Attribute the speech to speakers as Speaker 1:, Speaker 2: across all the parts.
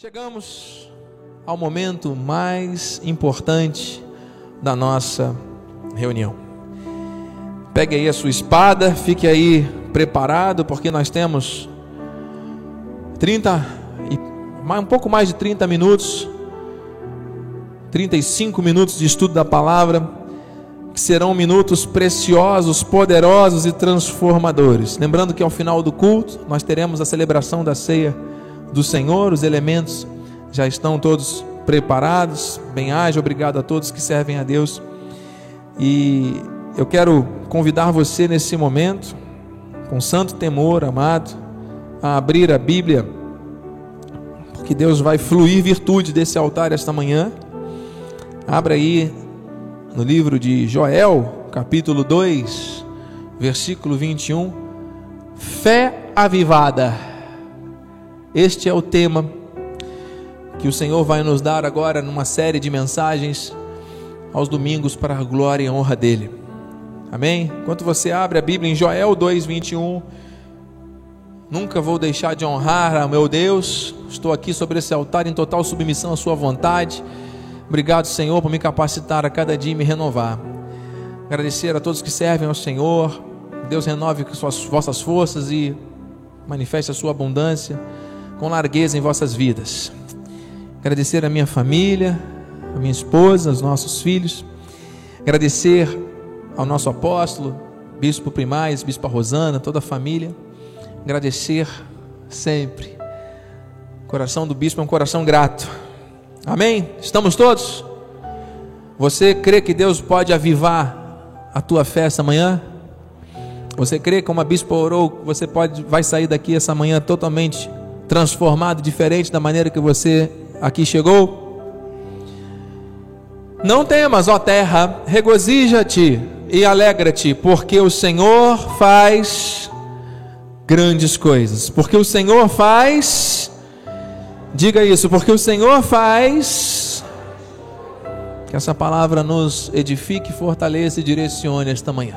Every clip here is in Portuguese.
Speaker 1: Chegamos ao momento mais importante da nossa reunião. Pegue aí a sua espada, fique aí preparado, porque nós temos 30 e um pouco mais de 30 minutos, 35 minutos de estudo da palavra, que serão minutos preciosos, poderosos e transformadores. Lembrando que ao final do culto nós teremos a celebração da ceia do Senhor, os elementos já estão todos preparados. Bem-aja, obrigado a todos que servem a Deus. E eu quero convidar você nesse momento, com santo temor, amado, a abrir a Bíblia, porque Deus vai fluir virtude desse altar esta manhã. Abra aí no livro de Joel, capítulo 2, versículo 21. Fé avivada. Este é o tema que o Senhor vai nos dar agora numa série de mensagens aos domingos para a glória e honra dele. Amém? Enquanto você abre a Bíblia em Joel 2:21, nunca vou deixar de honrar ao meu Deus. Estou aqui sobre esse altar em total submissão à sua vontade. Obrigado, Senhor, por me capacitar a cada dia e me renovar. Agradecer a todos que servem ao Senhor. Deus renove suas vossas forças e manifeste a sua abundância com largueza em vossas vidas. Agradecer a minha família, a minha esposa, os nossos filhos. Agradecer ao nosso apóstolo, Bispo Primais, Bispo Rosana, toda a família. Agradecer sempre. O coração do bispo é um coração grato. Amém? Estamos todos? Você crê que Deus pode avivar a tua fé essa manhã? Você crê como a bispo orou, você pode vai sair daqui essa manhã totalmente transformado, diferente da maneira que você aqui chegou? Não temas, ó terra, regozija-te e alegra-te, porque o Senhor faz grandes coisas. Porque o Senhor faz, diga isso, porque o Senhor faz. Que essa palavra nos edifique, fortaleça e direcione esta manhã.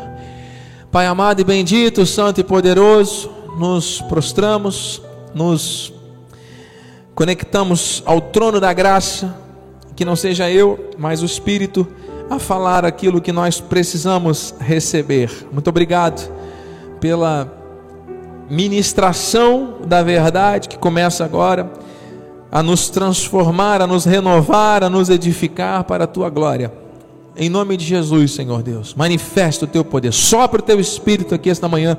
Speaker 1: Pai amado e bendito, santo e poderoso, nos prostramos nos conectamos ao trono da graça, que não seja eu, mas o Espírito a falar aquilo que nós precisamos receber. Muito obrigado pela ministração da verdade que começa agora a nos transformar, a nos renovar, a nos edificar para a tua glória. Em nome de Jesus, Senhor Deus, manifesta o teu poder, sopra o teu espírito aqui esta manhã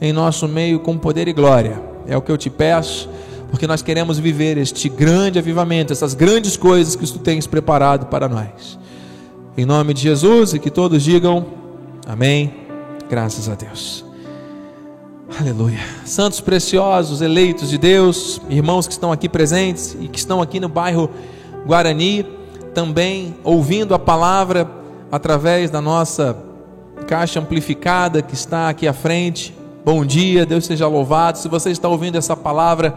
Speaker 1: em nosso meio com poder e glória é o que eu te peço, porque nós queremos viver este grande avivamento, essas grandes coisas que tu tens preparado para nós. Em nome de Jesus e que todos digam amém. Graças a Deus. Aleluia. Santos preciosos, eleitos de Deus, irmãos que estão aqui presentes e que estão aqui no bairro Guarani, também ouvindo a palavra através da nossa caixa amplificada que está aqui à frente. Bom dia, Deus seja louvado. Se você está ouvindo essa palavra,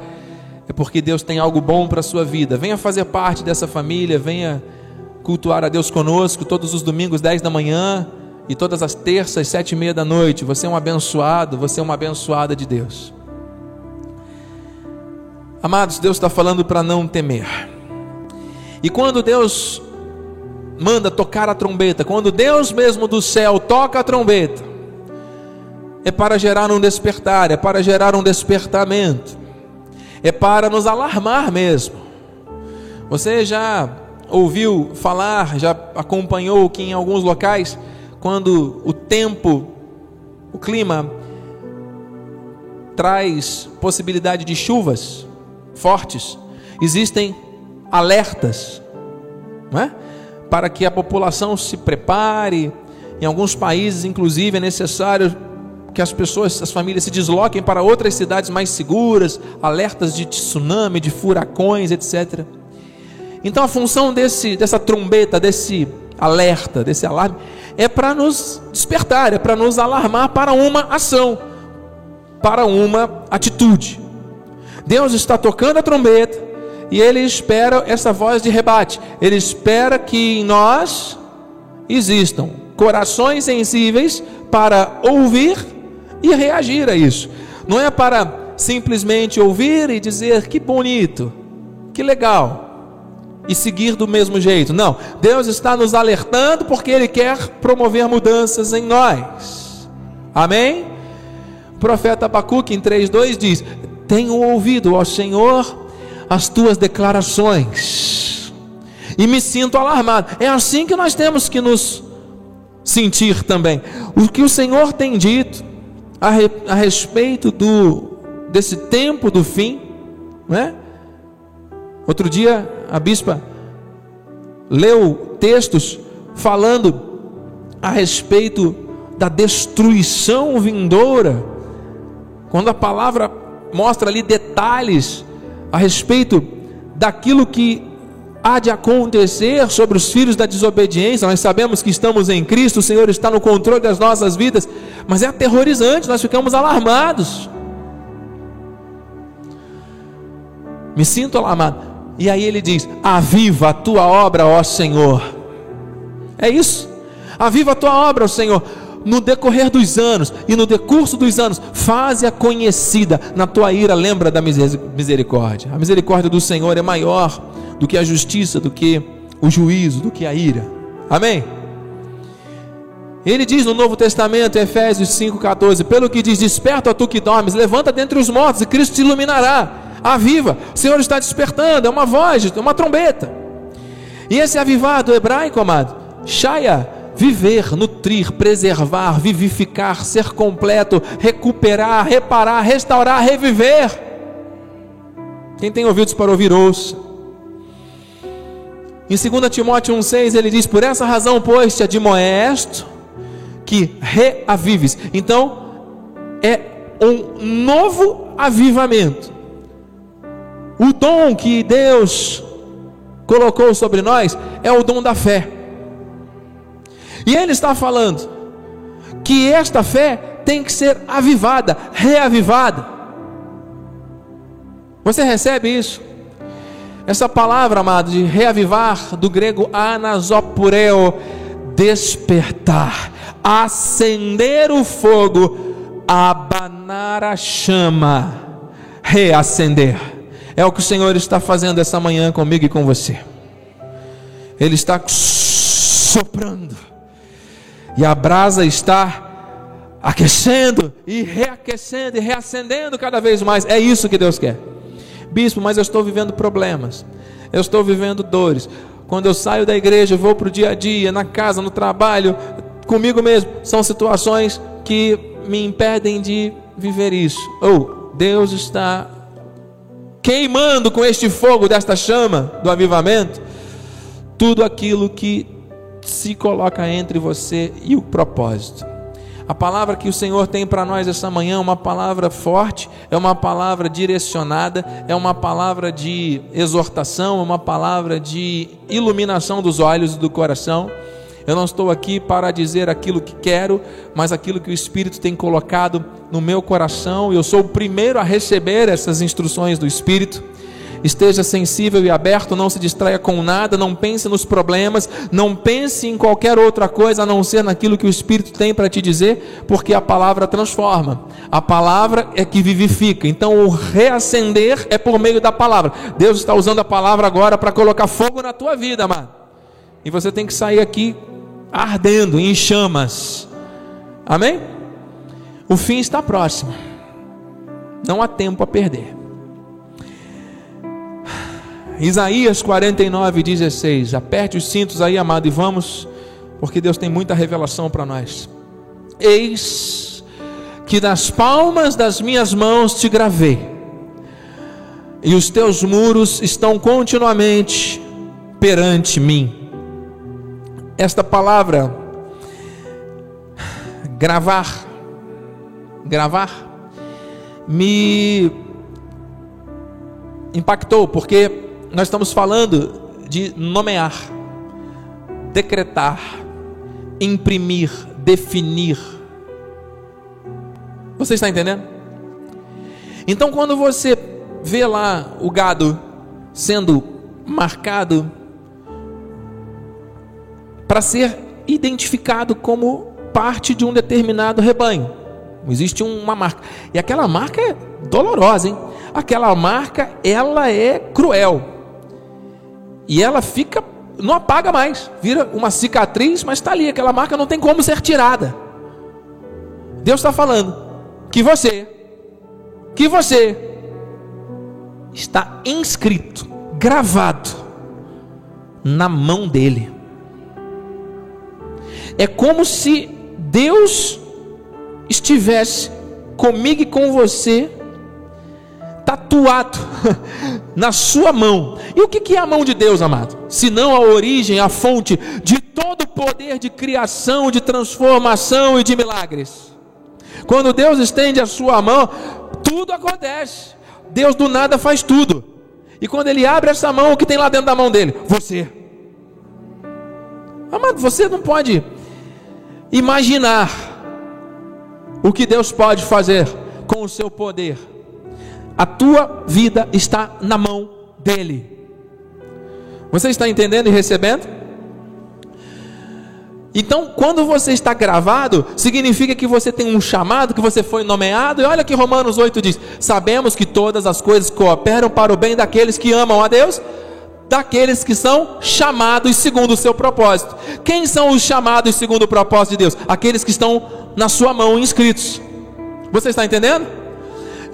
Speaker 1: é porque Deus tem algo bom para a sua vida. Venha fazer parte dessa família, venha cultuar a Deus conosco todos os domingos, 10 da manhã e todas as terças, sete e meia da noite. Você é um abençoado, você é uma abençoada de Deus. Amados, Deus está falando para não temer. E quando Deus manda tocar a trombeta, quando Deus mesmo do céu toca a trombeta, é para gerar um despertar, é para gerar um despertamento, é para nos alarmar mesmo. Você já ouviu falar, já acompanhou que em alguns locais, quando o tempo, o clima traz possibilidade de chuvas fortes, existem alertas, não é? Para que a população se prepare. Em alguns países, inclusive, é necessário que as pessoas, as famílias se desloquem para outras cidades mais seguras, alertas de tsunami, de furacões, etc. Então a função desse, dessa trombeta, desse alerta, desse alarme, é para nos despertar, é para nos alarmar para uma ação, para uma atitude. Deus está tocando a trombeta e Ele espera essa voz de rebate, Ele espera que em nós existam corações sensíveis para ouvir e reagir a isso. Não é para simplesmente ouvir e dizer que bonito, que legal. E seguir do mesmo jeito. Não, Deus está nos alertando porque Ele quer promover mudanças em nós. Amém? O profeta Abacuque em 3,2 diz: Tenho ouvido, ó Senhor, as tuas declarações, e me sinto alarmado. É assim que nós temos que nos sentir também. O que o Senhor tem dito a, re, a respeito do, desse tempo do fim, não é? Outro dia a bispa leu textos falando a respeito da destruição vindoura, quando a palavra mostra ali detalhes a respeito daquilo que há de acontecer sobre os filhos da desobediência. Nós sabemos que estamos em Cristo, o Senhor está no controle das nossas vidas, mas é aterrorizante, nós ficamos alarmados. Me sinto alarmado. E aí ele diz: Aviva a tua obra, ó Senhor. É isso. Aviva a tua obra, ó Senhor. No decorrer dos anos e no decurso dos anos, faze-a conhecida. Na tua ira, lembra da misericórdia. A misericórdia do Senhor é maior do que a justiça, do que o juízo, do que a ira. Amém? Ele diz no Novo Testamento, Efésios 5,14: Pelo que diz: Desperta, tu que dormes, levanta dentre os mortos, e Cristo te iluminará aviva. O Senhor está despertando, é uma voz, é uma trombeta. E esse avivado hebraico, amado, Shaya, viver, nutrir, preservar, vivificar, ser completo, recuperar, reparar, restaurar, reviver. Quem tem ouvidos para ouvir, ouça. Em 2 Timóteo 1,6 ele diz: Por essa razão, pois, te admoesto que reavives. Então, é um novo avivamento. O dom que Deus colocou sobre nós é o dom da fé. E Ele está falando que esta fé tem que ser avivada, reavivada. Você recebe isso? Essa palavra, amado, de reavivar, do grego anasopureo, despertar, acender o fogo, abanar a chama, reacender. É o que o Senhor está fazendo essa manhã comigo e com você. Ele está soprando, e a brasa está aquecendo e reaquecendo e reacendendo cada vez mais. É isso que Deus quer. Bispo, mas eu estou vivendo problemas, eu estou vivendo dores. Quando eu saio da igreja, vou para o dia a dia, na casa, no trabalho, comigo mesmo, são situações que me impedem de viver isso. Ou oh, Deus está queimando com este fogo desta chama do avivamento, tudo aquilo que se coloca entre você e o propósito. A palavra que o Senhor tem para nós essa manhã é uma palavra forte, é uma palavra direcionada, é uma palavra de exortação, é uma palavra de iluminação dos olhos e do coração. Eu não estou aqui para dizer aquilo que quero, mas aquilo que o Espírito tem colocado no meu coração. Eu sou o primeiro a receber essas instruções do Espírito. Esteja sensível e aberto, não se distraia com nada, não pense nos problemas, não pense em qualquer outra coisa a não ser naquilo que o Espírito tem para te dizer, porque a palavra transforma, a palavra é que vivifica. Então, o reacender é por meio da palavra. Deus está usando a palavra agora para colocar fogo na tua vida, amado. E você tem que sair aqui ardendo em chamas. Amém? O fim está próximo. Não há tempo a perder. Isaías 49, 16. Aperte os cintos aí, amado, e vamos, porque Deus tem muita revelação para nós. Eis que nas palmas das minhas mãos te gravei, e os teus muros estão continuamente perante mim esta palavra gravar, gravar, me impactou, porque nós estamos falando de nomear, decretar, imprimir, definir. Você está entendendo? Então, quando você vê lá o gado sendo marcado para ser identificado como parte de um determinado rebanho. Existe uma marca. E aquela marca é dolorosa, hein? Aquela marca, ela é cruel. E ela fica, não apaga mais, vira uma cicatriz, mas está ali, aquela marca não tem como ser tirada. Deus está falando que você, que você está inscrito, gravado na mão dele. É como se Deus estivesse comigo e com você tatuado na sua mão. E o que é a mão de Deus, amado? Se não a origem, a fonte de todo o poder de criação, de transformação e de milagres. Quando Deus estende a sua mão, tudo acontece. Deus do nada faz tudo. E quando ele abre essa mão, o que tem lá dentro da mão dele? Você. Amado, você não pode imaginar o que Deus pode fazer com o seu poder. A tua vida está na mão dele. Você está entendendo e recebendo? Então, quando você está gravado, significa que você tem um chamado, que você foi nomeado. E olha que Romanos 8 diz: Sabemos que todas as coisas cooperam para o bem daqueles que amam a Deus, daqueles que são chamados segundo o seu propósito. Quem são os chamados segundo o propósito de Deus? Aqueles que estão na sua mão inscritos. Você está entendendo?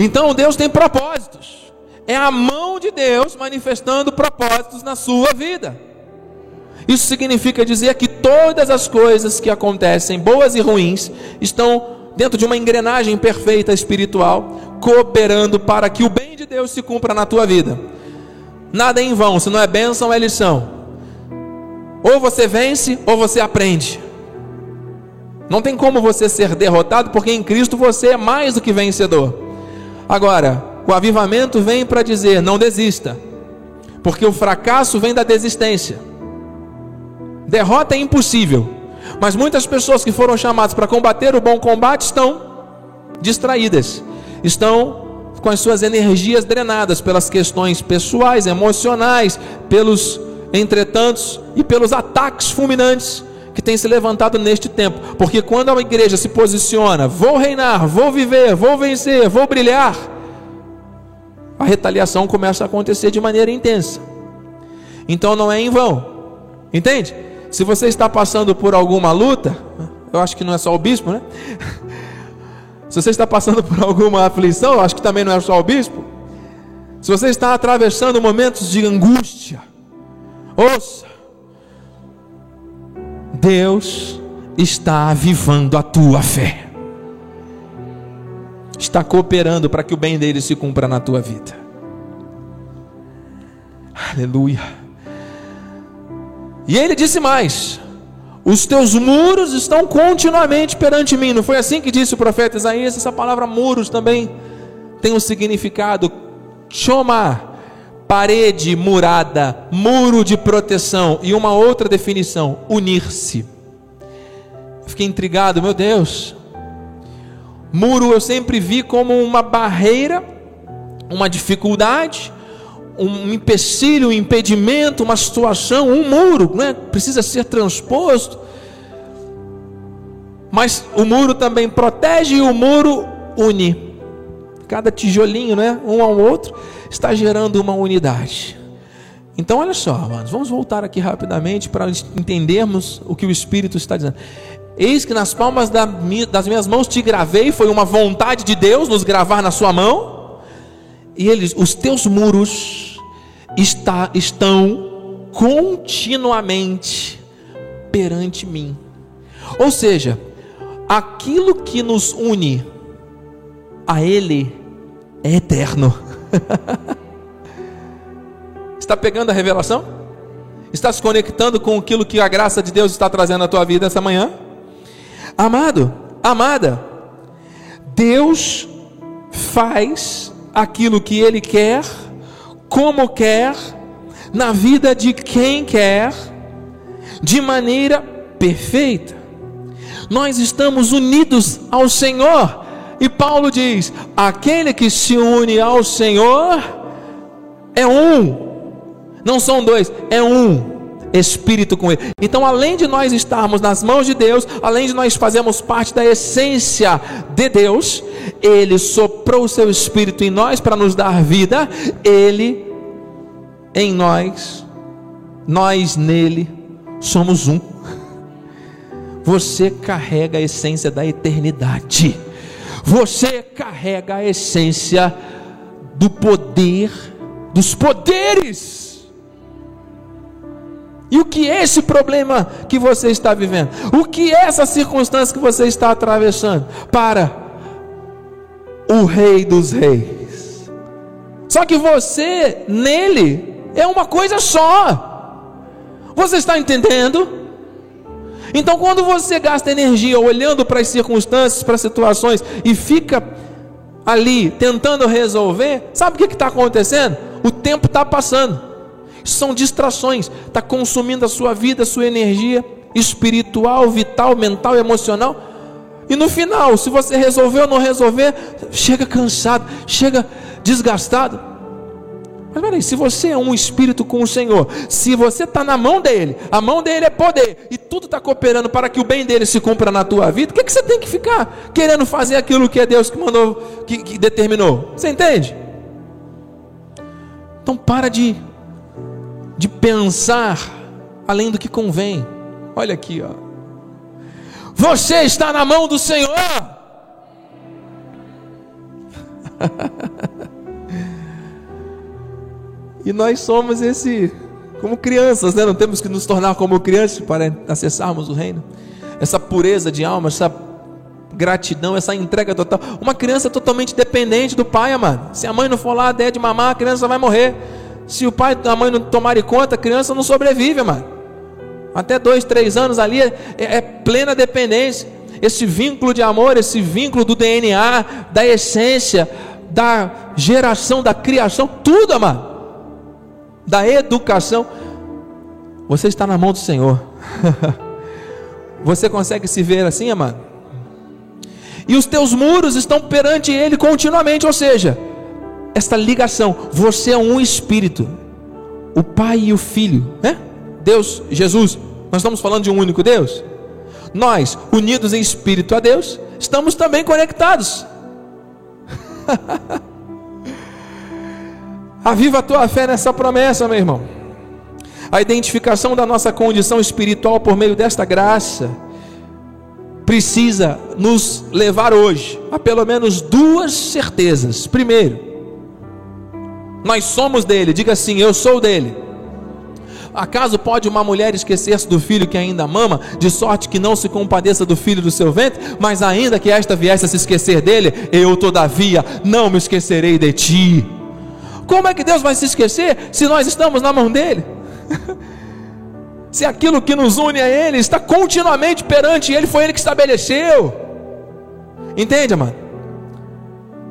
Speaker 1: Então Deus tem propósitos. É a mão de Deus manifestando propósitos na sua vida. Isso significa dizer que todas as coisas que acontecem, boas e ruins, estão dentro de uma engrenagem perfeita espiritual, cooperando para que o bem de Deus se cumpra na tua vida. Nada é em vão, se não é bênção, é lição. Ou você vence, ou você aprende. Não tem como você ser derrotado, porque em Cristo você é mais do que vencedor. Agora, o avivamento vem para dizer: não desista, porque o fracasso vem da desistência. Derrota é impossível, mas muitas pessoas que foram chamadas para combater o bom combate estão distraídas, estão com as suas energias drenadas pelas questões pessoais, emocionais, pelos entretantos e pelos ataques fulminantes que têm se levantado neste tempo. Porque quando a igreja se posiciona, vou reinar, vou viver, vou vencer, vou brilhar, a retaliação começa a acontecer de maneira intensa. Então não é em vão. Entende? Se você está passando por alguma luta, eu acho que não é só o bispo, né? Se você está passando por alguma aflição, eu acho que também não é só o bispo. Se você está atravessando momentos de angústia, ouça, Deus está avivando a tua fé, está cooperando para que o bem dele se cumpra na tua vida. Aleluia. E ele disse mais: Os teus muros estão continuamente perante mim. Não foi assim que disse o profeta Isaías? Essa palavra muros também tem um significado. Choma, parede murada, muro de proteção. E uma outra definição: unir-se. Fiquei intrigado, meu Deus. Muro eu sempre vi como uma barreira, uma dificuldade, um empecilho, um impedimento, uma situação, um muro, né? precisa ser transposto. Mas o muro também protege e o muro une. Cada tijolinho, né, um ao outro, está gerando uma unidade. Então, olha só, vamos voltar aqui rapidamente para entendermos o que o Espírito está dizendo. Eis que nas palmas das minhas mãos te gravei, foi uma vontade de Deus nos gravar na sua mão. E eles, os teus muros está, estão continuamente perante mim. Ou seja, aquilo que nos une a Ele é eterno. está pegando a revelação? Está se conectando com aquilo que a graça de Deus está trazendo à tua vida essa manhã? Amado, amada, Deus faz aquilo que Ele quer, como quer, na vida de quem quer, de maneira perfeita. Nós estamos unidos ao Senhor, e Paulo diz: aquele que se une ao Senhor é um, não são dois, é um espírito com ele. Então, além de nós estarmos nas mãos de Deus, além de nós fazermos parte da essência de Deus, ele soprou o seu espírito em nós para nos dar vida, ele em nós nós nele somos um. Você carrega a essência da eternidade. Você carrega a essência do poder, dos poderes. E o que é esse problema que você está vivendo? O que é essa circunstância que você está atravessando? Para o Rei dos Reis. Só que você, nele, é uma coisa só. Você está entendendo? Então, quando você gasta energia olhando para as circunstâncias, para as situações e fica ali tentando resolver, sabe o que está acontecendo? O tempo está passando. São distrações, está consumindo a sua vida, a sua energia espiritual, vital, mental, emocional. E no final, se você resolver ou não resolver, chega cansado, chega desgastado. Mas peraí, se você é um espírito com o Senhor, se você está na mão dele, a mão dele é poder, e tudo está cooperando para que o bem dele se cumpra na tua vida, o que, que você tem que ficar querendo fazer aquilo que é Deus que mandou, que, que determinou? Você entende? Então para de, de pensar além do que convém. Olha aqui, ó. Você está na mão do Senhor. E nós somos esse, como crianças, né? Não temos que nos tornar como crianças para acessarmos o reino. Essa pureza de alma, essa gratidão, essa entrega total. Uma criança totalmente dependente do pai, amado. Se a mãe não for lá, der de mamar, a criança vai morrer. Se o pai e a mãe não tomarem conta, a criança não sobrevive, amado. Até dois, três anos ali é, é, é plena dependência. Esse vínculo de amor, esse vínculo do DNA, da essência, da geração, da criação, tudo, amado da educação, você está na mão do Senhor. você consegue se ver assim, amado? E os teus muros estão perante Ele continuamente, ou seja, esta ligação, você é um espírito, o Pai e o Filho, né? Deus, Jesus, nós estamos falando de um único Deus. Nós, unidos em espírito a Deus, estamos também conectados. Aviva a tua fé nessa promessa, meu irmão. A identificação da nossa condição espiritual por meio desta graça precisa nos levar hoje a pelo menos duas certezas. Primeiro, nós somos dele, diga assim: eu sou dele. Acaso pode uma mulher esquecer-se do filho que ainda mama, de sorte que não se compadeça do filho do seu ventre? Mas ainda que esta viesse a se esquecer dele, eu todavia não me esquecerei de ti. Como é que Deus vai se esquecer se nós estamos na mão dele? se aquilo que nos une a Ele está continuamente perante Ele, foi Ele que estabeleceu. Entende, amado?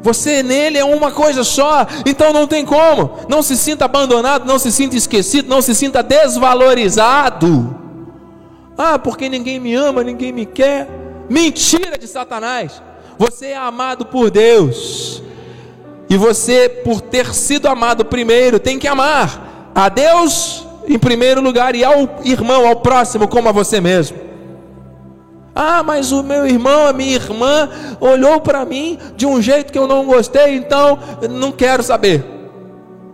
Speaker 1: Você nele é uma coisa só, então não tem como. Não se sinta abandonado, não se sinta esquecido, não se sinta desvalorizado. Ah, porque ninguém me ama, ninguém me quer. Mentira de Satanás. Você é amado por Deus. E você, por ter sido amado primeiro, tem que amar a Deus em primeiro lugar e ao irmão, ao próximo, como a você mesmo. Ah, mas o meu irmão, a minha irmã olhou para mim de um jeito que eu não gostei, então não quero saber.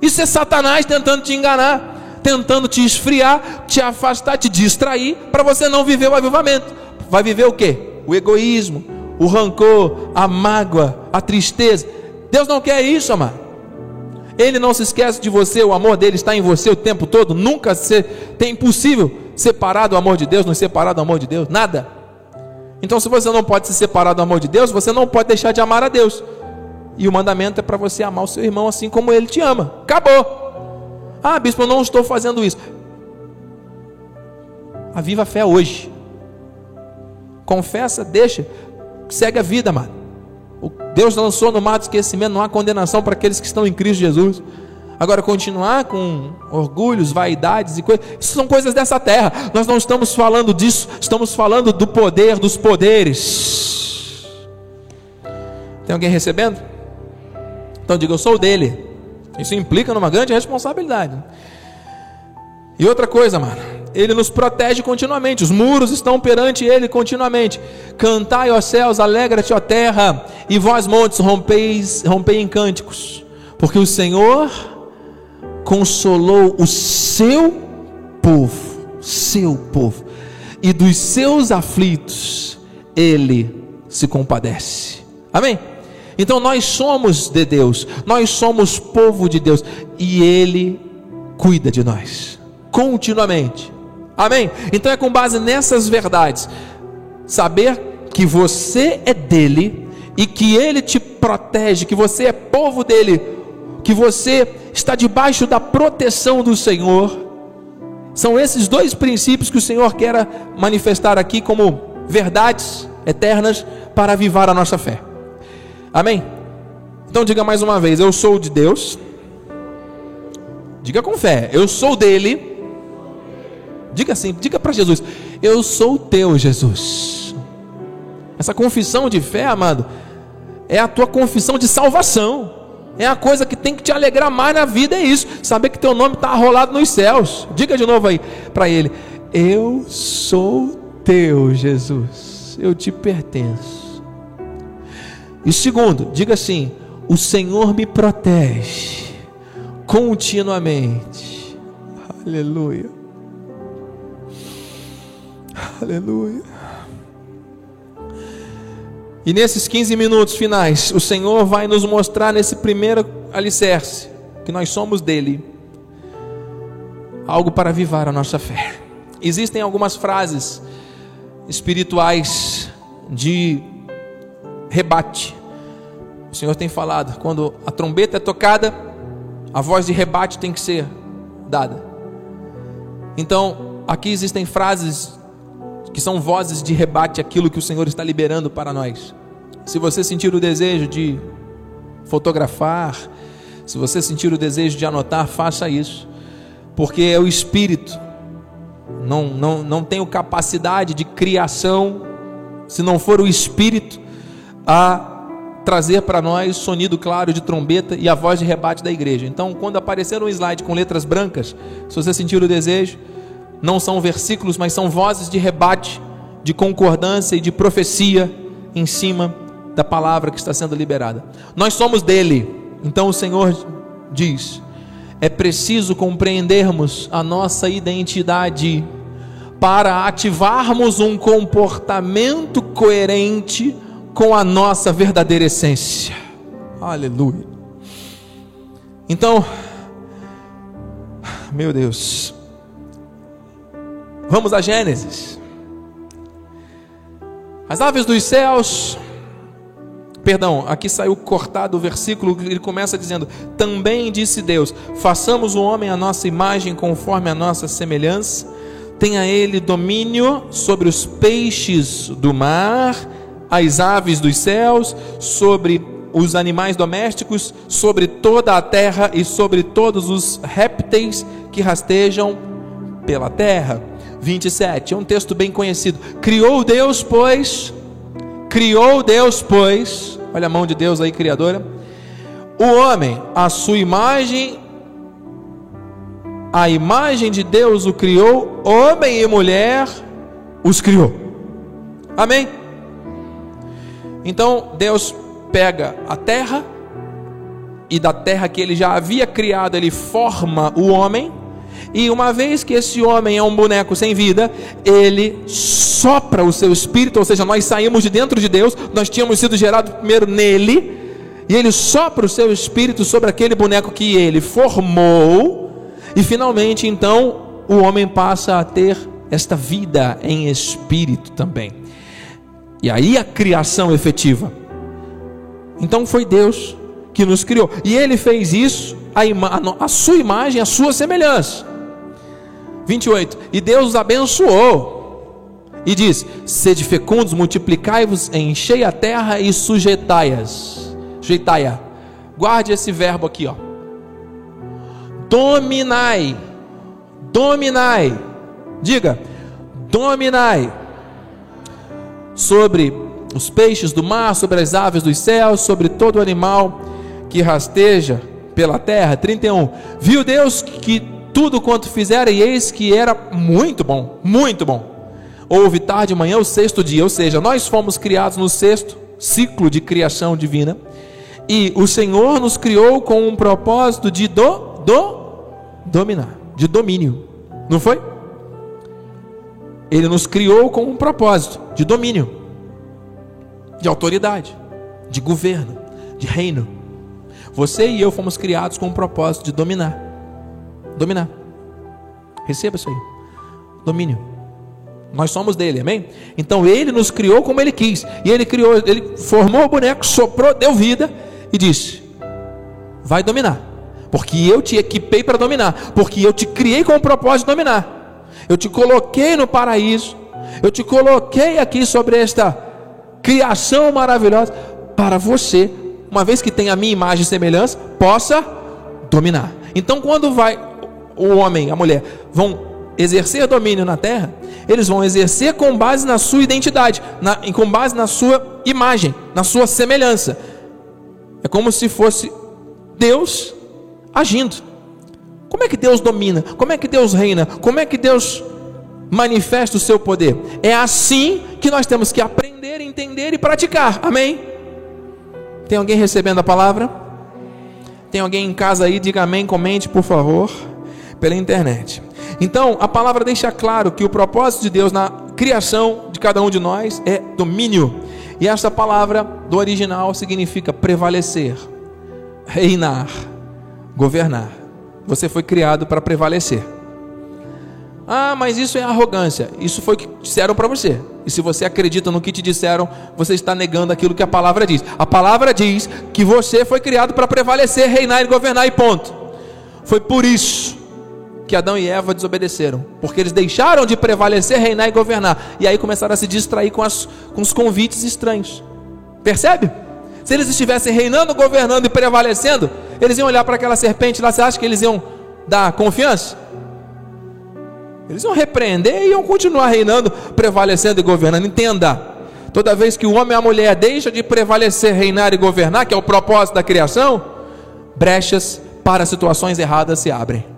Speaker 1: Isso é Satanás tentando te enganar, tentando te esfriar, te afastar, te distrair, para você não viver o avivamento. Vai viver o que? O egoísmo, o rancor, a mágoa, a tristeza. Deus não quer isso, amado. Ele não se esquece de você, o amor dele está em você o tempo todo. Nunca se, tem impossível separar do amor de Deus, não separar do amor de Deus, nada. Então, se você não pode se separar do amor de Deus, você não pode deixar de amar a Deus. E o mandamento é para você amar o seu irmão assim como ele te ama. Acabou. Ah, bispo, eu não estou fazendo isso. A viva fé hoje. Confessa, deixa, segue a vida, mano. Deus lançou no mato esquecimento, não há condenação para aqueles que estão em Cristo Jesus. Agora, continuar com orgulhos, vaidades e coisas, isso são coisas dessa terra. Nós não estamos falando disso, estamos falando do poder dos poderes. Tem alguém recebendo? Então diga, eu sou dele. Isso implica numa grande responsabilidade. E outra coisa, mano, ele nos protege continuamente, os muros estão perante ele continuamente. Cantai, ó céus, alegra-te, ó terra, e vós, montes, rompeis, rompei em cânticos, porque o Senhor consolou o seu povo, seu povo, e dos seus aflitos ele se compadece. Amém? Então nós somos de Deus, nós somos povo de Deus e ele cuida de nós continuamente. Amém? Então é com base nessas verdades, saber que você é dele e que ele te protege, que você é povo dele, que você está debaixo da proteção do Senhor. São esses dois princípios que o Senhor quer manifestar aqui como verdades eternas para avivar a nossa fé. Amém? Então diga mais uma vez: Eu sou de Deus. Diga com fé: Eu sou dele. Diga assim, diga para Jesus: Eu sou teu, Jesus. Essa confissão de fé, amado, é a tua confissão de salvação. É a coisa que tem que te alegrar mais na vida, é isso. Saber que teu nome está arrolado nos céus. Diga de novo aí para ele: Eu sou teu, Jesus. Eu te pertenço. E segundo, diga assim: O Senhor me protege continuamente. Aleluia. Aleluia. E nesses 15 minutos finais, o Senhor vai nos mostrar nesse primeiro alicerce que nós somos dele, algo para avivar a nossa fé. Existem algumas frases espirituais de rebate. O Senhor tem falado, quando a trombeta é tocada, a voz de rebate tem que ser dada. Então, aqui existem frases que são vozes de rebate aquilo que o Senhor está liberando para nós. Se você sentir o desejo de fotografar, se você sentir o desejo de anotar, faça isso, porque é o Espírito. Não, não, não tenho capacidade de criação, se não for o Espírito a trazer para nós sonido claro de trombeta e a voz de rebate da igreja. Então, quando aparecer um slide com letras brancas, se você sentir o desejo, não são versículos, mas são vozes de rebate, de concordância e de profecia em cima da palavra que está sendo liberada. Nós somos dele, então o Senhor diz: é preciso compreendermos a nossa identidade para ativarmos um comportamento coerente com a nossa verdadeira essência. Aleluia. Então, meu Deus, Vamos a Gênesis. As aves dos céus, perdão, aqui saiu cortado o versículo, ele começa dizendo: Também disse Deus: façamos o homem a nossa imagem, conforme a nossa semelhança, tenha ele domínio sobre os peixes do mar, as aves dos céus, sobre os animais domésticos, sobre toda a terra e sobre todos os répteis que rastejam pela terra. 27, é um texto bem conhecido. Criou Deus, pois, criou Deus, pois, olha a mão de Deus aí, criadora, o homem, a sua imagem, a imagem de Deus o criou, homem e mulher os criou. Amém? Então Deus pega a terra, e da terra que ele já havia criado, ele forma o homem e uma vez que esse homem é um boneco sem vida, ele sopra o seu espírito, ou seja, nós saímos de dentro de Deus, nós tínhamos sido gerados primeiro nele, e ele sopra o seu espírito sobre aquele boneco que ele formou, e finalmente então o homem passa a ter esta vida em espírito também. E aí a criação efetiva. Então foi Deus que nos criou. E ele fez isso a, a, sua imagem, a sua semelhança. 28. E Deus os abençoou. E diz: Sede fecundos, multiplicai-vos, enchei a terra e sujeitai-as. Sujeitai-a. Guarde esse verbo aqui, ó. Dominai. Dominai. Diga: Dominai sobre os peixes do mar, sobre as aves dos céus, sobre todo animal que rasteja pela terra. 31. Viu Deus que tudo quanto fizeram, e eis que era muito bom, muito bom. Houve tarde e manhã o sexto dia, ou seja, nós fomos criados no sexto ciclo de criação divina, e o Senhor nos criou com um propósito de do, do dominar, de domínio. Não foi? Ele nos criou com um propósito de domínio, de autoridade, de governo, de reino. Você e eu fomos criados com um propósito de dominar. Dominar. Receba isso aí. Domínio. Nós somos dele, amém? Então ele nos criou como ele quis. E ele criou, ele formou o boneco, soprou, deu vida e disse: Vai dominar. Porque eu te equipei para dominar. Porque eu te criei com o propósito de dominar. Eu te coloquei no paraíso. Eu te coloquei aqui sobre esta criação maravilhosa para você, uma vez que tem a minha imagem e semelhança, possa dominar. Então, quando vai o homem, a mulher, vão exercer domínio na terra, eles vão exercer com base na sua identidade, na, com base na sua imagem, na sua semelhança. É como se fosse Deus agindo. Como é que Deus domina? Como é que Deus reina? Como é que Deus manifesta o seu poder? É assim que nós temos que aprender, entender e praticar. Amém? Tem alguém recebendo a palavra? Tem alguém em casa aí? Diga amém, comente, por favor, pela internet. Então, a palavra deixa claro que o propósito de Deus na criação de cada um de nós é domínio. E essa palavra do original significa prevalecer, reinar, governar. Você foi criado para prevalecer. Ah, mas isso é arrogância. Isso foi o que disseram para você. E se você acredita no que te disseram, você está negando aquilo que a palavra diz. A palavra diz que você foi criado para prevalecer, reinar e governar, e ponto. Foi por isso que Adão e Eva desobedeceram, porque eles deixaram de prevalecer, reinar e governar, e aí começaram a se distrair com, as, com os convites estranhos. Percebe? Se eles estivessem reinando, governando e prevalecendo, eles iam olhar para aquela serpente lá, você acha que eles iam dar confiança? Eles iam repreender e iam continuar reinando, prevalecendo e governando. Entenda, toda vez que o homem e a mulher deixam de prevalecer, reinar e governar, que é o propósito da criação, brechas para situações erradas se abrem.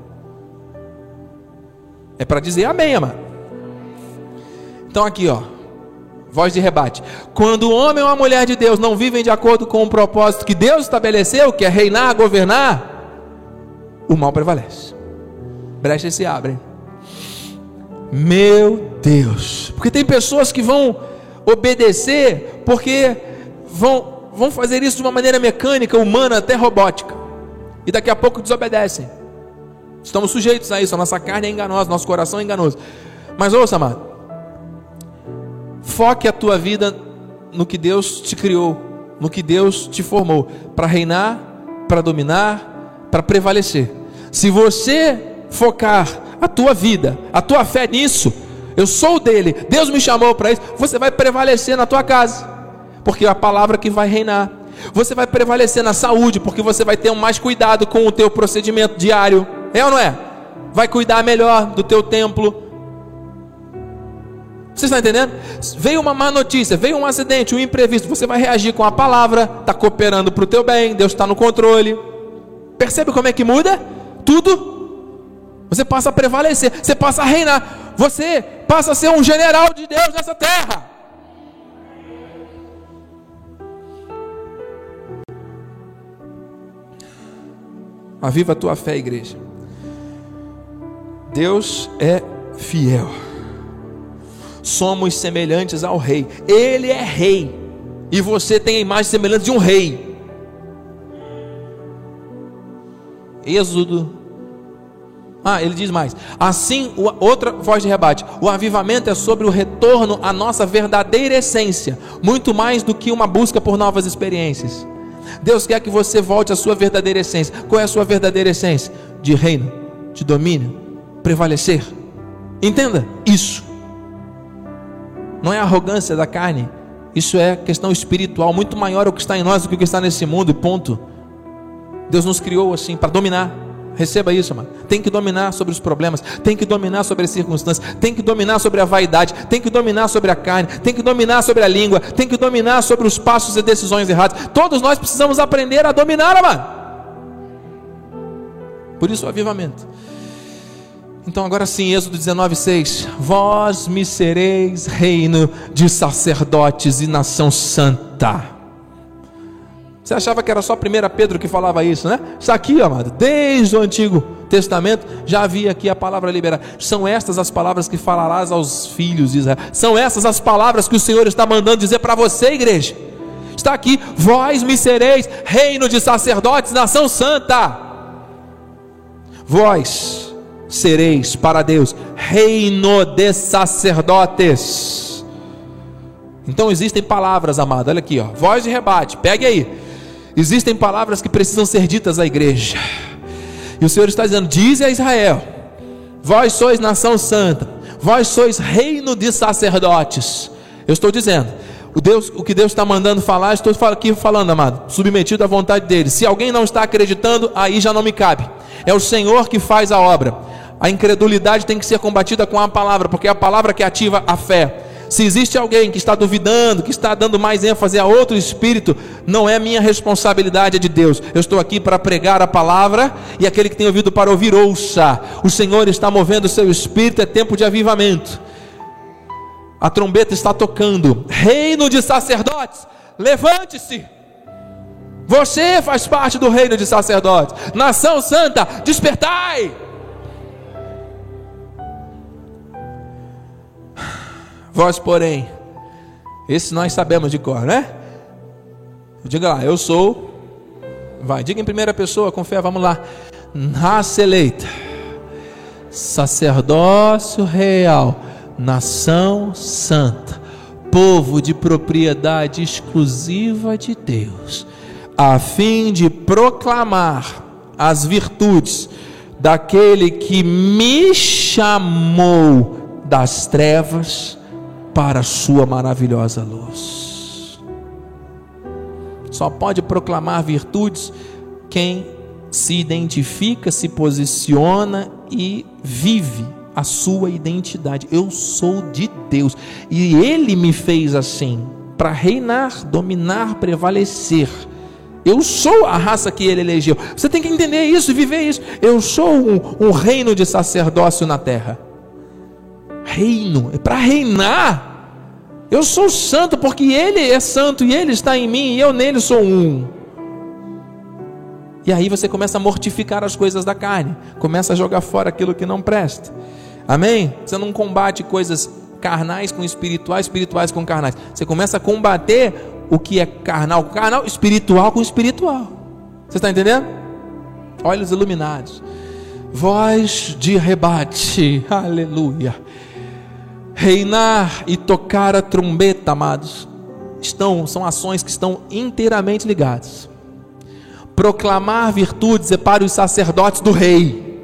Speaker 1: É para dizer amém, amado. Então aqui, ó, voz de rebate. Quando o homem ou a mulher de Deus não vivem de acordo com o propósito que Deus estabeleceu, que é reinar, governar, o mal prevalece. Brechas se abrem. Meu Deus. Porque tem pessoas que vão obedecer porque vão, vão fazer isso de uma maneira mecânica, humana, até robótica. E daqui a pouco desobedecem. Estamos sujeitos a isso, a nossa carne é enganosa, nosso coração é enganoso. Mas ouça, amado. Foque a tua vida no que Deus te criou, no que Deus te formou, para reinar, para dominar, para prevalecer. Se você focar a tua vida, a tua fé nisso, eu sou dele, Deus me chamou para isso, você vai prevalecer na tua casa, porque é a palavra que vai reinar. Você vai prevalecer na saúde, porque você vai ter mais cuidado com o teu procedimento diário. É ou não é? Vai cuidar melhor do teu templo. Você está entendendo? Veio uma má notícia, veio um acidente, um imprevisto. Você vai reagir com a palavra, está cooperando para o teu bem, Deus está no controle. Percebe como é que muda? Tudo você passa a prevalecer, você passa a reinar, você passa a ser um general de Deus nessa terra. Aviva a tua fé, igreja. Deus é fiel. Somos semelhantes ao rei. Ele é rei. E você tem a imagem semelhante de um rei. Êxodo ah, ele diz mais. Assim, outra voz de rebate: o avivamento é sobre o retorno à nossa verdadeira essência, muito mais do que uma busca por novas experiências. Deus quer que você volte à sua verdadeira essência. Qual é a sua verdadeira essência? De reino, de domínio, prevalecer. Entenda isso. Não é arrogância da carne, isso é questão espiritual, muito maior o que está em nós do que o que está nesse mundo, ponto. Deus nos criou assim para dominar. Receba isso, mano. Tem que dominar sobre os problemas, tem que dominar sobre as circunstâncias, tem que dominar sobre a vaidade, tem que dominar sobre a carne, tem que dominar sobre a língua, tem que dominar sobre os passos e decisões erradas. Todos nós precisamos aprender a dominar, mano. Por isso o avivamento. Então agora sim, Êxodo 19:6, vós me sereis reino de sacerdotes e nação santa. Você achava que era só 1 Pedro que falava isso, né? Está aqui, amado, desde o Antigo Testamento, já havia aqui a palavra liberar. São estas as palavras que falarás aos filhos de Israel. São essas as palavras que o Senhor está mandando dizer para você, igreja. Está aqui, vós me sereis reino de sacerdotes, nação santa. Vós sereis para Deus reino de sacerdotes. Então existem palavras, amado. Olha aqui, ó. Voz de rebate. Pegue aí. Existem palavras que precisam ser ditas à igreja. E o Senhor está dizendo: Dize a Israel: Vós sois nação santa, vós sois reino de sacerdotes. Eu estou dizendo, o, Deus, o que Deus está mandando falar, estou aqui falando, amado, submetido à vontade dele. Se alguém não está acreditando, aí já não me cabe. É o Senhor que faz a obra. A incredulidade tem que ser combatida com a palavra, porque é a palavra que ativa a fé. Se existe alguém que está duvidando, que está dando mais ênfase a outro espírito, não é minha responsabilidade, é de Deus. Eu estou aqui para pregar a palavra e aquele que tem ouvido para ouvir, ouça. O Senhor está movendo o seu espírito, é tempo de avivamento. A trombeta está tocando. Reino de sacerdotes, levante-se. Você faz parte do reino de sacerdotes. Nação santa, despertai. Vós, porém, esse nós sabemos de cor, né? Diga lá, eu sou. Vai, diga em primeira pessoa, com fé, vamos lá. Raça eleita, sacerdócio real, nação santa, povo de propriedade exclusiva de Deus, a fim de proclamar as virtudes daquele que me chamou das trevas para a sua maravilhosa luz. Só pode proclamar virtudes quem se identifica, se posiciona e vive a sua identidade. Eu sou de Deus e Ele me fez assim para reinar, dominar, prevalecer. Eu sou a raça que Ele elegeu. Você tem que entender isso e viver isso. Eu sou um, um reino de sacerdócio na terra. Reino é para reinar. Eu sou santo porque Ele é santo e Ele está em mim e eu nele sou um. E aí você começa a mortificar as coisas da carne, começa a jogar fora aquilo que não presta. Amém? Você não combate coisas carnais com espirituais, espirituais com carnais. Você começa a combater o que é carnal com carnal, espiritual com espiritual. Você está entendendo? Olhos iluminados. Voz de rebate. Aleluia reinar e tocar a trombeta, amados, estão são ações que estão inteiramente ligadas. Proclamar virtudes é para os sacerdotes do rei.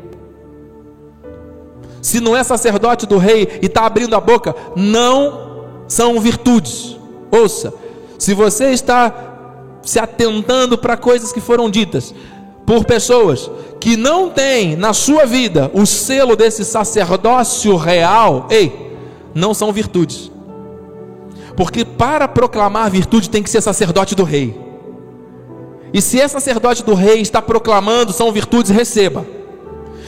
Speaker 1: Se não é sacerdote do rei e está abrindo a boca, não são virtudes. Ouça, se você está se atentando para coisas que foram ditas por pessoas que não têm na sua vida o selo desse sacerdócio real, ei, não são virtudes. Porque para proclamar virtude tem que ser sacerdote do rei. E se é sacerdote do rei está proclamando, são virtudes, receba.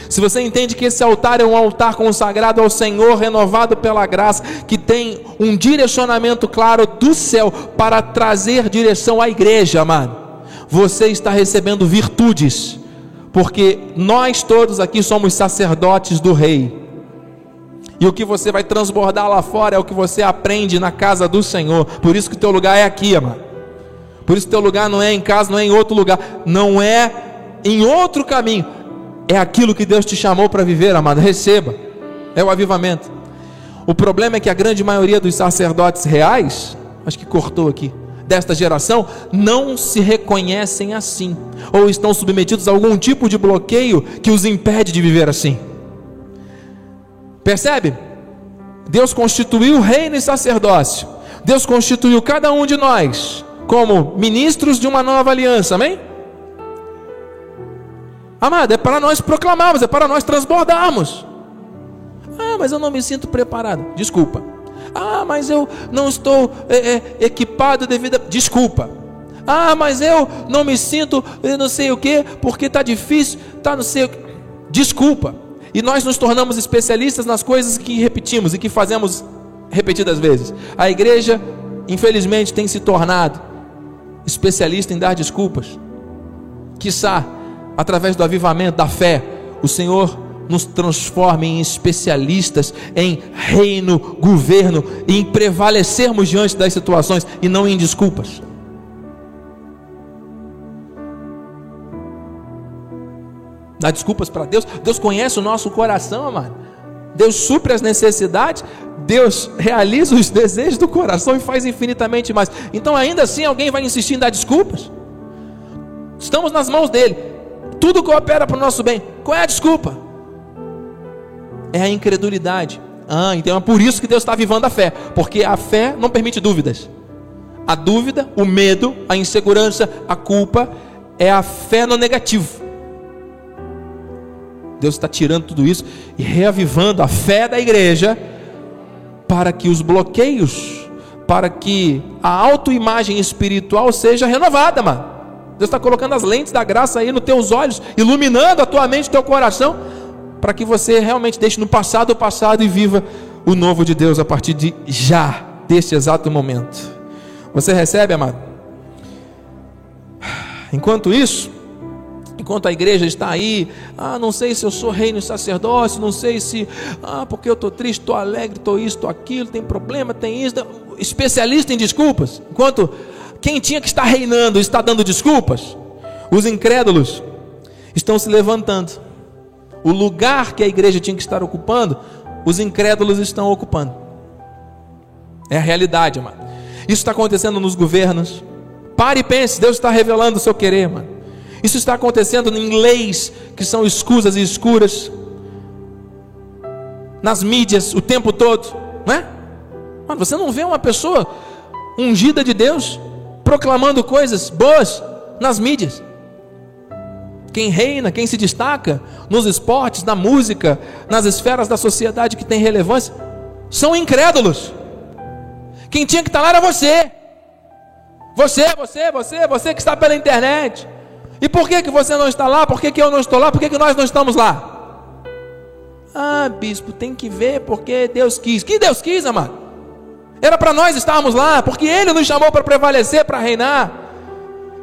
Speaker 1: Se você entende que esse altar é um altar consagrado ao Senhor, renovado pela graça, que tem um direcionamento claro do céu para trazer direção à igreja, amado, você está recebendo virtudes, porque nós todos aqui somos sacerdotes do Rei. E o que você vai transbordar lá fora é o que você aprende na casa do Senhor. Por isso que teu lugar é aqui, amado. Por isso que teu lugar não é em casa, não é em outro lugar, não é em outro caminho. É aquilo que Deus te chamou para viver, amado. Receba. É o avivamento. O problema é que a grande maioria dos sacerdotes reais, acho que cortou aqui, desta geração, não se reconhecem assim, ou estão submetidos a algum tipo de bloqueio que os impede de viver assim. Percebe? Deus constituiu reino e sacerdócio. Deus constituiu cada um de nós como ministros de uma nova aliança, amém? Amado, é para nós proclamarmos, é para nós transbordarmos. Ah, mas eu não me sinto preparado. Desculpa. Ah, mas eu não estou é, é, equipado devido a. Desculpa. Ah, mas eu não me sinto, não sei o que, porque está difícil, está não sei o que. Desculpa. E nós nos tornamos especialistas nas coisas que repetimos e que fazemos repetidas vezes. A igreja, infelizmente, tem se tornado especialista em dar desculpas. Quiçá, através do avivamento da fé, o Senhor nos transforme em especialistas em reino, governo, em prevalecermos diante das situações e não em desculpas. Dá desculpas para Deus. Deus conhece o nosso coração, amado. Deus supre as necessidades. Deus realiza os desejos do coração e faz infinitamente mais. Então, ainda assim, alguém vai insistir em dar desculpas? Estamos nas mãos dele. Tudo coopera para o nosso bem. Qual é a desculpa? É a incredulidade. Ah, então é por isso que Deus está avivando a fé. Porque a fé não permite dúvidas. A dúvida, o medo, a insegurança, a culpa é a fé no negativo. Deus está tirando tudo isso e reavivando a fé da igreja para que os bloqueios, para que a autoimagem espiritual seja renovada, mano. Deus está colocando as lentes da graça aí nos teus olhos, iluminando a tua mente, o teu coração, para que você realmente deixe no passado o passado e viva o novo de Deus a partir de já, deste exato momento. Você recebe, amado? Enquanto isso, enquanto a igreja está aí, ah, não sei se eu sou reino e sacerdócio, não sei se, ah, porque eu estou triste, estou alegre, estou isso, estou aquilo, tem problema, tem isso, especialista em desculpas, enquanto quem tinha que estar reinando está dando desculpas, os incrédulos estão se levantando, o lugar que a igreja tinha que estar ocupando, os incrédulos estão ocupando, é a realidade, mano. Isso está acontecendo nos governos. Pare e pense, Deus está revelando o seu querer, mano. Isso está acontecendo em leis que são escusas e escuras, nas mídias o tempo todo, não é? Mano, você não vê uma pessoa ungida de Deus proclamando coisas boas nas mídias. Quem reina, quem se destaca nos esportes, na música, nas esferas da sociedade que tem relevância, são incrédulos. Quem tinha que estar lá era você. Você, você, você, você que está pela internet. E por que, que você não está lá? Por que, que eu não estou lá? Por que, que nós não estamos lá? Ah, bispo, tem que ver porque Deus quis. Que Deus quis, amado? Era para nós estarmos lá, porque Ele nos chamou para prevalecer, para reinar.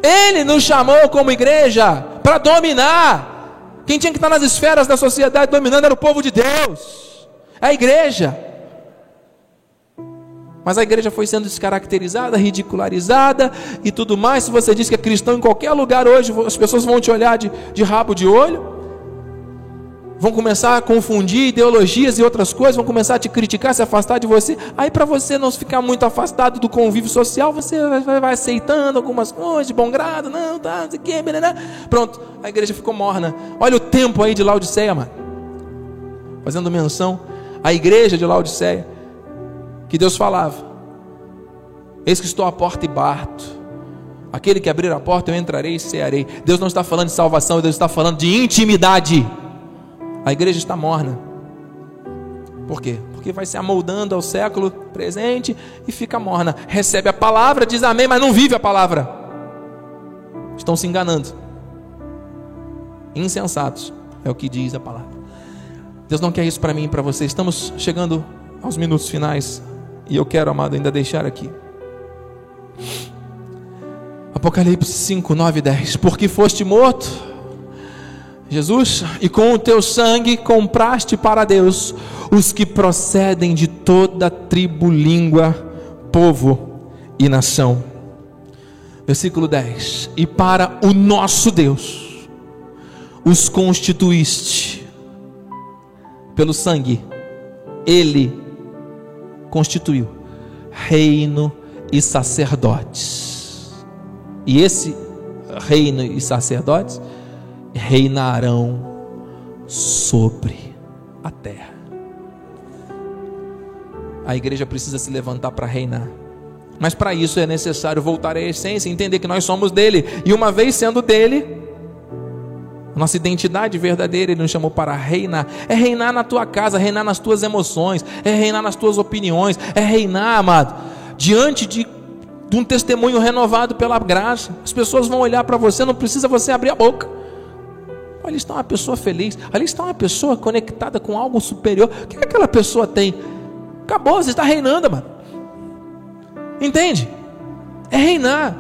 Speaker 1: Ele nos chamou como igreja para dominar. Quem tinha que estar nas esferas da sociedade dominando era o povo de Deus, a igreja. Mas a igreja foi sendo descaracterizada, ridicularizada e tudo mais. Se você diz que é cristão em qualquer lugar hoje, as pessoas vão te olhar de, de rabo de olho, vão começar a confundir ideologias e outras coisas, vão começar a te criticar, se afastar de você. Aí, para você não ficar muito afastado do convívio social, você vai, vai aceitando algumas coisas de bom grado, não, tá, não sei o que? Pronto, a igreja ficou morna. Olha o tempo aí de Laodiceia, mano. Fazendo menção, a igreja de Laodiceia que Deus falava: Eis que estou à porta e bato. Aquele que abrir a porta, eu entrarei e cearei. Deus não está falando de salvação, Deus está falando de intimidade. A igreja está morna. Por quê? Porque vai se amoldando ao século presente e fica morna. Recebe a palavra, diz amém, mas não vive a palavra. Estão se enganando. Insensatos, é o que diz a palavra. Deus não quer isso para mim e para você. Estamos chegando aos minutos finais. E eu quero, amado, ainda deixar aqui. Apocalipse 5, 9 e 10. Porque foste morto, Jesus, e com o teu sangue compraste para Deus os que procedem de toda tribo, língua, povo e nação. Versículo 10: E para o nosso Deus os constituíste pelo sangue, Ele constituiu reino e sacerdotes. E esse reino e sacerdotes reinarão sobre a terra. A igreja precisa se levantar para reinar. Mas para isso é necessário voltar à essência, entender que nós somos dele. E uma vez sendo dele, nossa identidade verdadeira, Ele nos chamou para reinar. É reinar na tua casa, reinar nas tuas emoções, é reinar nas tuas opiniões, é reinar, amado, diante de, de um testemunho renovado pela graça. As pessoas vão olhar para você, não precisa você abrir a boca. Ali está uma pessoa feliz, ali está uma pessoa conectada com algo superior. O que, que aquela pessoa tem? Acabou, você está reinando, mano. Entende? É reinar,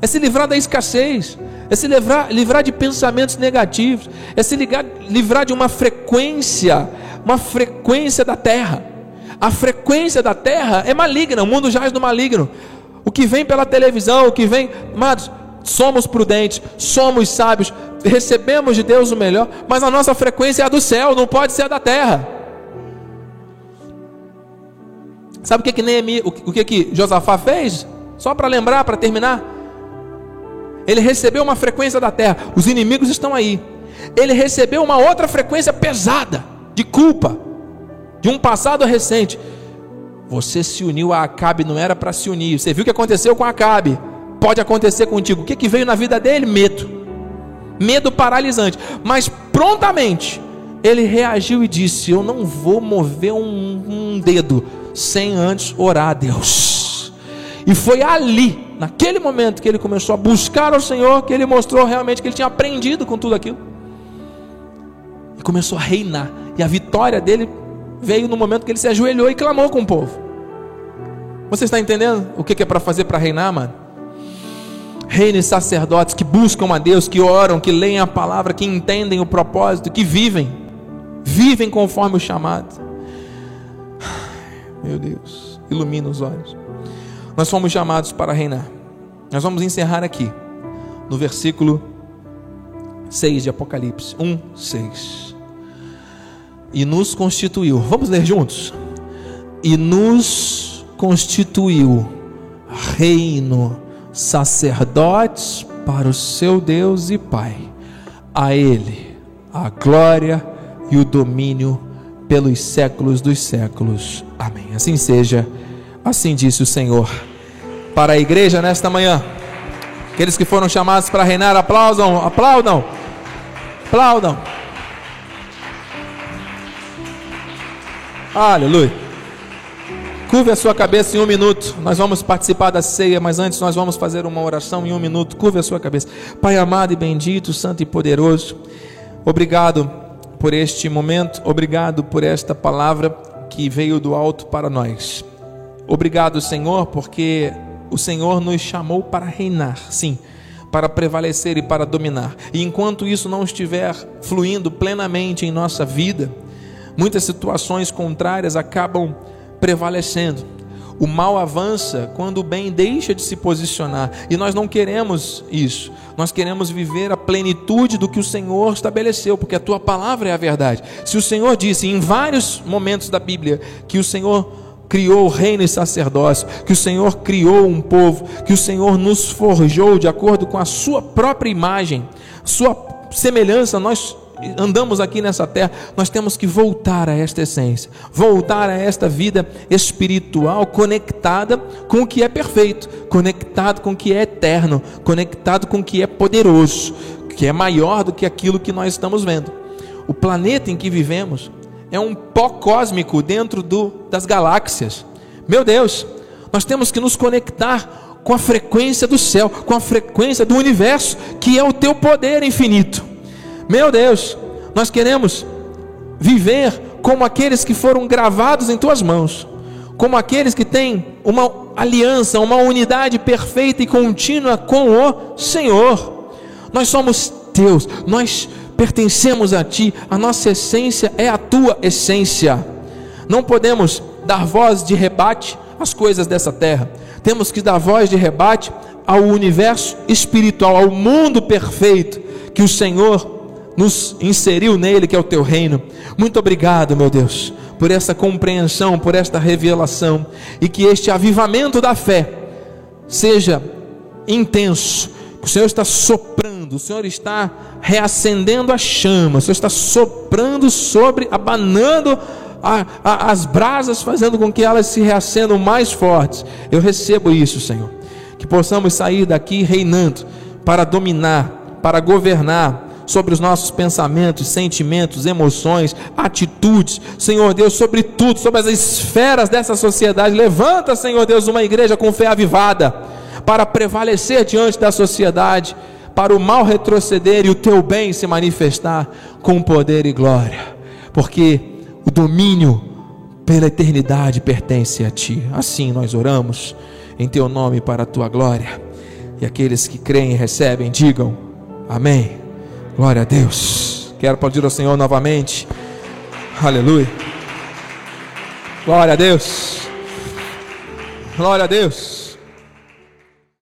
Speaker 1: é se livrar da escassez, é se livrar, livrar de pensamentos negativos, é se ligar, livrar de uma frequência, uma frequência da terra. A frequência da terra é maligna, o mundo jaz no maligno. O que vem pela televisão, o que vem, amados, somos prudentes, somos sábios, recebemos de Deus o melhor, mas a nossa frequência é a do céu, não pode ser a da terra. Sabe o que que Neemi, o que que Josafá fez? Só para lembrar, para terminar. Ele recebeu uma frequência da terra, os inimigos estão aí. Ele recebeu uma outra frequência pesada de culpa de um passado recente. Você se uniu a Acabe, não era para se unir. Você viu o que aconteceu com Acabe? Pode acontecer contigo. O que, que veio na vida dele? Medo. Medo paralisante. Mas prontamente ele reagiu e disse: Eu não vou mover um, um dedo sem antes orar a Deus. E foi ali, naquele momento, que ele começou a buscar ao Senhor, que ele mostrou realmente que ele tinha aprendido com tudo aquilo. E começou a reinar. E a vitória dele veio no momento que ele se ajoelhou e clamou com o povo. Você está entendendo o que é para fazer para reinar, mano? Reine sacerdotes que buscam a Deus, que oram, que leem a palavra, que entendem o propósito, que vivem, vivem conforme o chamado. Meu Deus, ilumina os olhos. Nós fomos chamados para reinar. Nós vamos encerrar aqui, no versículo 6 de Apocalipse 1, 6. E nos constituiu, vamos ler juntos? E nos constituiu reino sacerdotes para o seu Deus e Pai. A Ele a glória e o domínio pelos séculos dos séculos. Amém. Assim seja, assim disse o Senhor. Para a igreja nesta manhã, aqueles que foram chamados para reinar, aplaudam, aplaudam, aplaudam. Aleluia. Curve a sua cabeça em um minuto. Nós vamos participar da ceia, mas antes nós vamos fazer uma oração em um minuto. Curve a sua cabeça. Pai amado e bendito, santo e poderoso, obrigado por este momento, obrigado por esta palavra que veio do alto para nós. Obrigado, Senhor, porque o Senhor nos chamou para reinar, sim, para prevalecer e para dominar. E enquanto isso não estiver fluindo plenamente em nossa vida, muitas situações contrárias acabam prevalecendo. O mal avança quando o bem deixa de se posicionar, e nós não queremos isso. Nós queremos viver a plenitude do que o Senhor estabeleceu, porque a tua palavra é a verdade. Se o Senhor disse em vários momentos da Bíblia que o Senhor criou o reino e sacerdócio, que o Senhor criou um povo, que o Senhor nos forjou de acordo com a sua própria imagem, sua semelhança, nós andamos aqui nessa terra, nós temos que voltar a esta essência, voltar a esta vida espiritual conectada com o que é perfeito, conectado com o que é eterno, conectado com o que é poderoso, que é maior do que aquilo que nós estamos vendo. O planeta em que vivemos é um pó cósmico dentro do, das galáxias. Meu Deus, nós temos que nos conectar com a frequência do céu, com a frequência do universo, que é o teu poder infinito. Meu Deus, nós queremos viver como aqueles que foram gravados em tuas mãos, como aqueles que têm uma aliança, uma unidade perfeita e contínua com o Senhor. Nós somos teus, nós pertencemos a ti, a nossa essência é a tua essência. Não podemos dar voz de rebate às coisas dessa terra, temos que dar voz de rebate ao universo espiritual, ao mundo perfeito que o Senhor nos inseriu nele, que é o teu reino. Muito obrigado, meu Deus, por essa compreensão, por esta revelação, e que este avivamento da fé seja intenso. O Senhor está soprando, o Senhor está reacendendo a chama, o Senhor está soprando sobre, abanando a, a, as brasas, fazendo com que elas se reacendam mais fortes. Eu recebo isso, Senhor. Que possamos sair daqui reinando para dominar, para governar, sobre os nossos pensamentos, sentimentos, emoções, atitudes, Senhor Deus, sobre tudo, sobre as esferas dessa sociedade. Levanta, Senhor Deus, uma igreja com fé avivada para prevalecer diante da sociedade, para o mal retroceder e o teu bem se manifestar com poder e glória, porque o domínio pela eternidade pertence a ti. Assim nós oramos em teu nome para a tua glória. E aqueles que creem e recebem, digam: Amém. Glória a Deus. Quero aplaudir ao Senhor novamente. Aleluia. Glória a Deus. Glória a Deus.